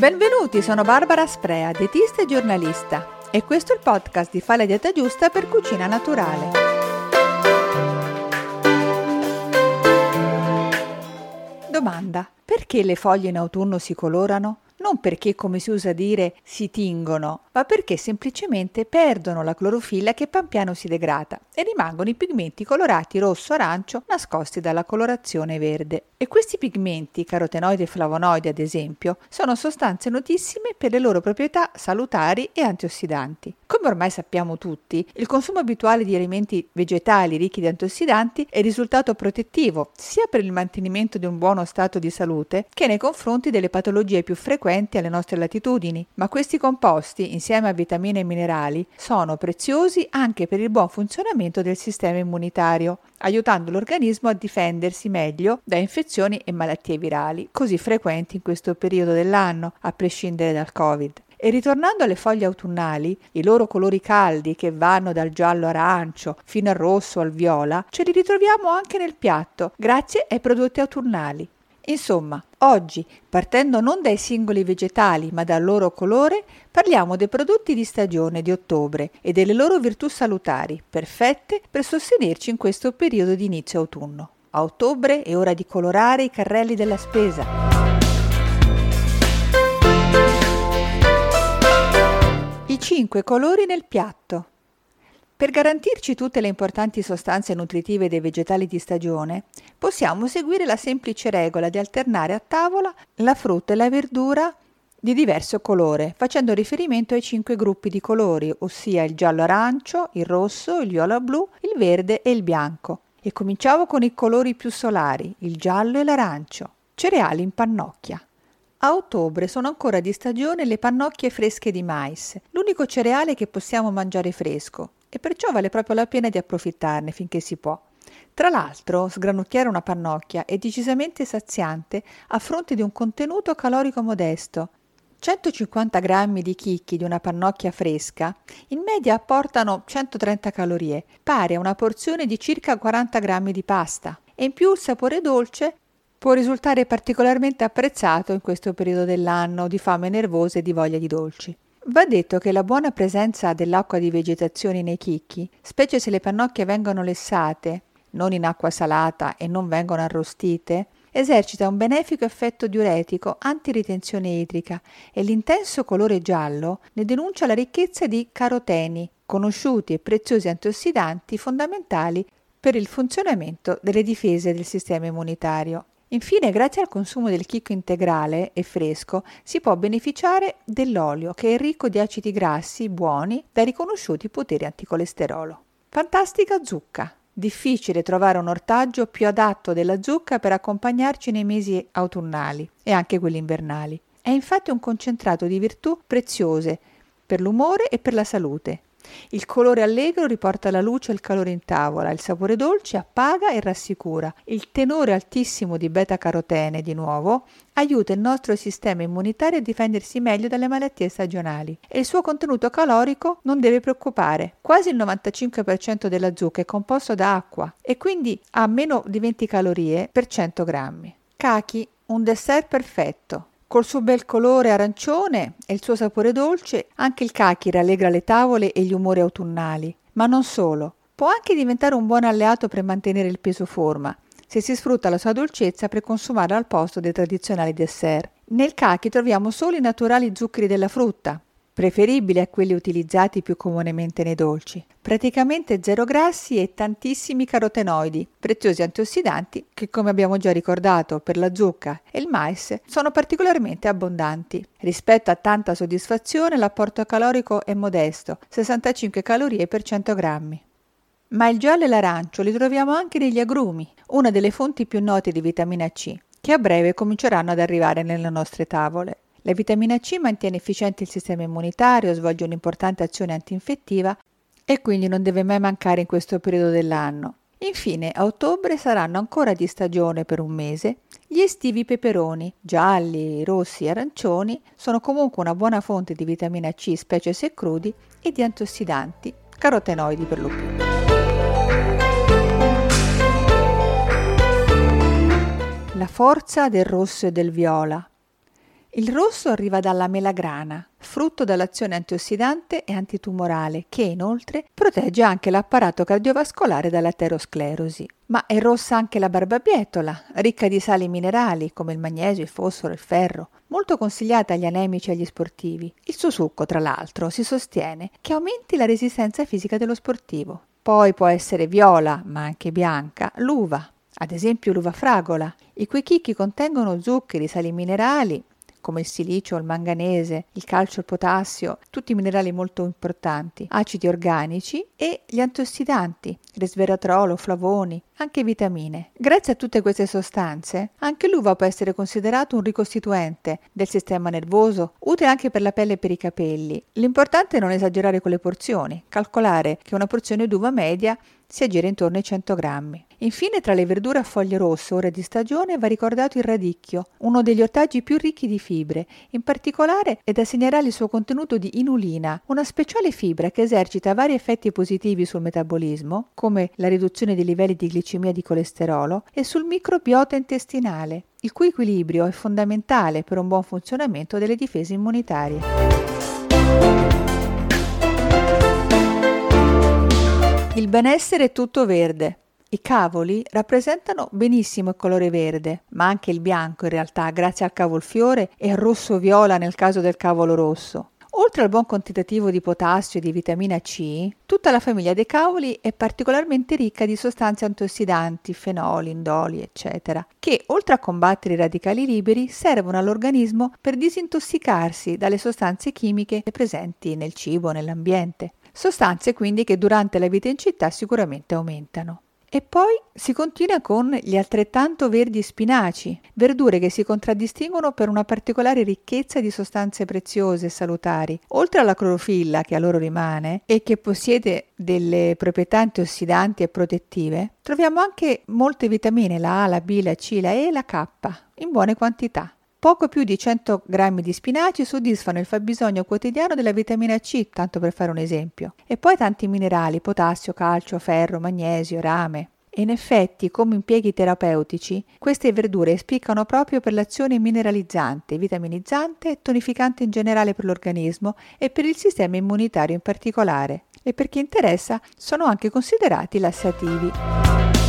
Benvenuti, sono Barbara Sprea, dietista e giornalista e questo è il podcast di Fa la dieta giusta per cucina naturale. Domanda: perché le foglie in autunno si colorano? non perché, come si usa dire, si tingono, ma perché semplicemente perdono la clorofilla che pian piano si degrada e rimangono i pigmenti colorati rosso-arancio nascosti dalla colorazione verde. E questi pigmenti, carotenoidi e flavonoidi ad esempio, sono sostanze notissime per le loro proprietà salutari e antiossidanti. Come ormai sappiamo tutti, il consumo abituale di alimenti vegetali ricchi di antiossidanti è risultato protettivo sia per il mantenimento di un buono stato di salute che nei confronti delle patologie più frequenti alle nostre latitudini, ma questi composti, insieme a vitamine e minerali, sono preziosi anche per il buon funzionamento del sistema immunitario, aiutando l'organismo a difendersi meglio da infezioni e malattie virali, così frequenti in questo periodo dell'anno, a prescindere dal Covid. E ritornando alle foglie autunnali, i loro colori caldi che vanno dal giallo arancio fino al rosso al viola, ce li ritroviamo anche nel piatto, grazie ai prodotti autunnali. Insomma, oggi, partendo non dai singoli vegetali ma dal loro colore, parliamo dei prodotti di stagione di ottobre e delle loro virtù salutari, perfette per sostenerci in questo periodo di inizio autunno. A ottobre è ora di colorare i carrelli della spesa. I cinque colori nel piatto. Per garantirci tutte le importanti sostanze nutritive dei vegetali di stagione, possiamo seguire la semplice regola di alternare a tavola la frutta e la verdura di diverso colore, facendo riferimento ai cinque gruppi di colori, ossia il giallo arancio, il rosso, il viola blu, il verde e il bianco. E cominciamo con i colori più solari, il giallo e l'arancio. Cereali in pannocchia. A ottobre sono ancora di stagione le pannocchie fresche di mais, l'unico cereale che possiamo mangiare fresco, e perciò vale proprio la pena di approfittarne finché si può. Tra l'altro, sgranucchiare una pannocchia è decisamente saziante a fronte di un contenuto calorico modesto. 150 grammi di chicchi di una pannocchia fresca in media apportano 130 calorie, pari a una porzione di circa 40 grammi di pasta. E in più il sapore dolce può risultare particolarmente apprezzato in questo periodo dell'anno di fame nervosa e di voglia di dolci. Va detto che la buona presenza dell'acqua di vegetazione nei chicchi, specie se le pannocchie vengono lessate, non in acqua salata e non vengono arrostite, esercita un benefico effetto diuretico antiritenzione idrica e l'intenso colore giallo ne denuncia la ricchezza di caroteni, conosciuti e preziosi antiossidanti fondamentali per il funzionamento delle difese del sistema immunitario. Infine, grazie al consumo del chicco integrale e fresco, si può beneficiare dell'olio che è ricco di acidi grassi buoni da riconosciuti poteri anticolesterolo. Fantastica zucca! Difficile trovare un ortaggio più adatto della zucca per accompagnarci nei mesi autunnali e anche quelli invernali. È infatti un concentrato di virtù preziose per l'umore e per la salute, il colore allegro riporta la luce e il calore in tavola, il sapore dolce appaga e rassicura. Il tenore altissimo di beta-carotene, di nuovo, aiuta il nostro sistema immunitario a difendersi meglio dalle malattie stagionali. E il suo contenuto calorico non deve preoccupare. Quasi il 95% della zucca è composto da acqua e quindi ha meno di 20 calorie per 100 grammi. Kaki, un dessert perfetto. Col suo bel colore arancione e il suo sapore dolce, anche il kaki rallegra le tavole e gli umori autunnali. Ma non solo. Può anche diventare un buon alleato per mantenere il peso forma, se si sfrutta la sua dolcezza per consumarla al posto dei tradizionali dessert. Nel kaki troviamo solo i naturali zuccheri della frutta, preferibili a quelli utilizzati più comunemente nei dolci. Praticamente zero grassi e tantissimi carotenoidi, preziosi antiossidanti che, come abbiamo già ricordato per la zucca e il mais, sono particolarmente abbondanti. Rispetto a tanta soddisfazione, l'apporto calorico è modesto, 65 calorie per 100 grammi. Ma il giallo e l'arancio li troviamo anche negli agrumi, una delle fonti più note di vitamina C, che a breve cominceranno ad arrivare nelle nostre tavole. La vitamina C mantiene efficiente il sistema immunitario, svolge un'importante azione antinfettiva e quindi non deve mai mancare in questo periodo dell'anno. Infine, a ottobre saranno ancora di stagione per un mese gli estivi peperoni, gialli, rossi e arancioni, sono comunque una buona fonte di vitamina C, specie se crudi, e di antiossidanti, carotenoidi per lo più. La forza del rosso e del viola Il rosso arriva dalla melagrana, frutto dell'azione antiossidante e antitumorale, che inoltre protegge anche l'apparato cardiovascolare dall'aterosclerosi. Ma è rossa anche la barbabietola, ricca di sali minerali come il magnesio, il fosforo, il ferro, molto consigliata agli anemici e agli sportivi. Il suo succo, tra l'altro, si sostiene che aumenti la resistenza fisica dello sportivo. Poi può essere viola, ma anche bianca, l'uva, ad esempio l'uva fragola, i cui chicchi contengono zuccheri, sali minerali come il silicio, il manganese, il calcio, il potassio, tutti minerali molto importanti, acidi organici e gli antiossidanti, resveratrolo, flavoni, anche vitamine. Grazie a tutte queste sostanze, anche l'uva può essere considerato un ricostituente del sistema nervoso, utile anche per la pelle e per i capelli. L'importante è non esagerare con le porzioni, calcolare che una porzione d'uva media si aggira intorno ai 100 grammi. Infine, tra le verdure a foglie rosse, ora di stagione, va ricordato il radicchio, uno degli ortaggi più ricchi di fibre. In particolare è da segnalare il suo contenuto di inulina, una speciale fibra che esercita vari effetti positivi sul metabolismo, come la riduzione dei livelli di glicemia e di colesterolo, e sul microbiota intestinale, il cui equilibrio è fondamentale per un buon funzionamento delle difese immunitarie. Il benessere è tutto verde. I cavoli rappresentano benissimo il colore verde, ma anche il bianco in realtà, grazie al cavolfiore, e il rosso-viola nel caso del cavolo rosso. Oltre al buon quantitativo di potassio e di vitamina C, tutta la famiglia dei cavoli è particolarmente ricca di sostanze antiossidanti, fenoli, indoli, eccetera, che oltre a combattere i radicali liberi servono all'organismo per disintossicarsi dalle sostanze chimiche presenti nel cibo, nell'ambiente. Sostanze quindi che durante la vita in città sicuramente aumentano. E poi si continua con gli altrettanto verdi spinaci, verdure che si contraddistinguono per una particolare ricchezza di sostanze preziose e salutari. Oltre alla clorofilla che a loro rimane e che possiede delle proprietà antiossidanti e protettive, troviamo anche molte vitamine, la A, la B, la C, la E e la K, in buone quantità. Poco più di 100 grammi di spinaci soddisfano il fabbisogno quotidiano della vitamina C, tanto per fare un esempio, e poi tanti minerali, potassio, calcio, ferro, magnesio, rame. E in effetti, come impieghi terapeutici, queste verdure spiccano proprio per l'azione mineralizzante, vitaminizzante e tonificante in generale per l'organismo e per il sistema immunitario in particolare. E per chi interessa, sono anche considerati lassativi.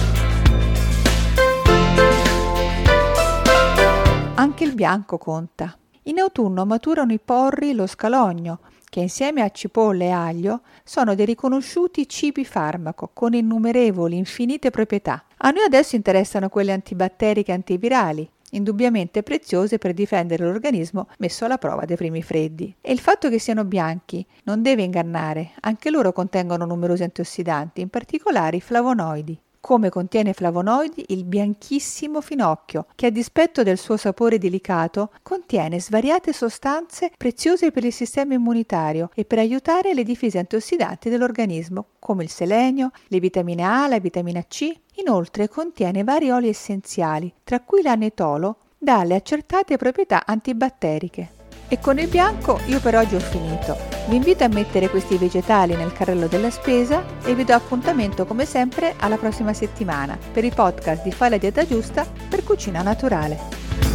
Anche il bianco conta. In autunno maturano i porri e lo scalogno, che insieme a cipolle e aglio sono dei riconosciuti cibi farmaco con innumerevoli, infinite proprietà. A noi adesso interessano quelle antibatteriche e antivirali, indubbiamente preziose per difendere l'organismo messo alla prova dei primi freddi. E il fatto che siano bianchi non deve ingannare, anche loro contengono numerosi antiossidanti, in particolare i flavonoidi come contiene flavonoidi il bianchissimo finocchio, che a dispetto del suo sapore delicato contiene svariate sostanze preziose per il sistema immunitario e per aiutare le difese antiossidanti dell'organismo, come il selenio, le vitamine A, la vitamina C. Inoltre contiene vari oli essenziali, tra cui l'anetolo, dalle accertate proprietà antibatteriche. E con il bianco io per oggi ho finito. Vi invito a mettere questi vegetali nel carrello della spesa e vi do appuntamento come sempre alla prossima settimana per i podcast di Fai la dieta giusta per cucina naturale.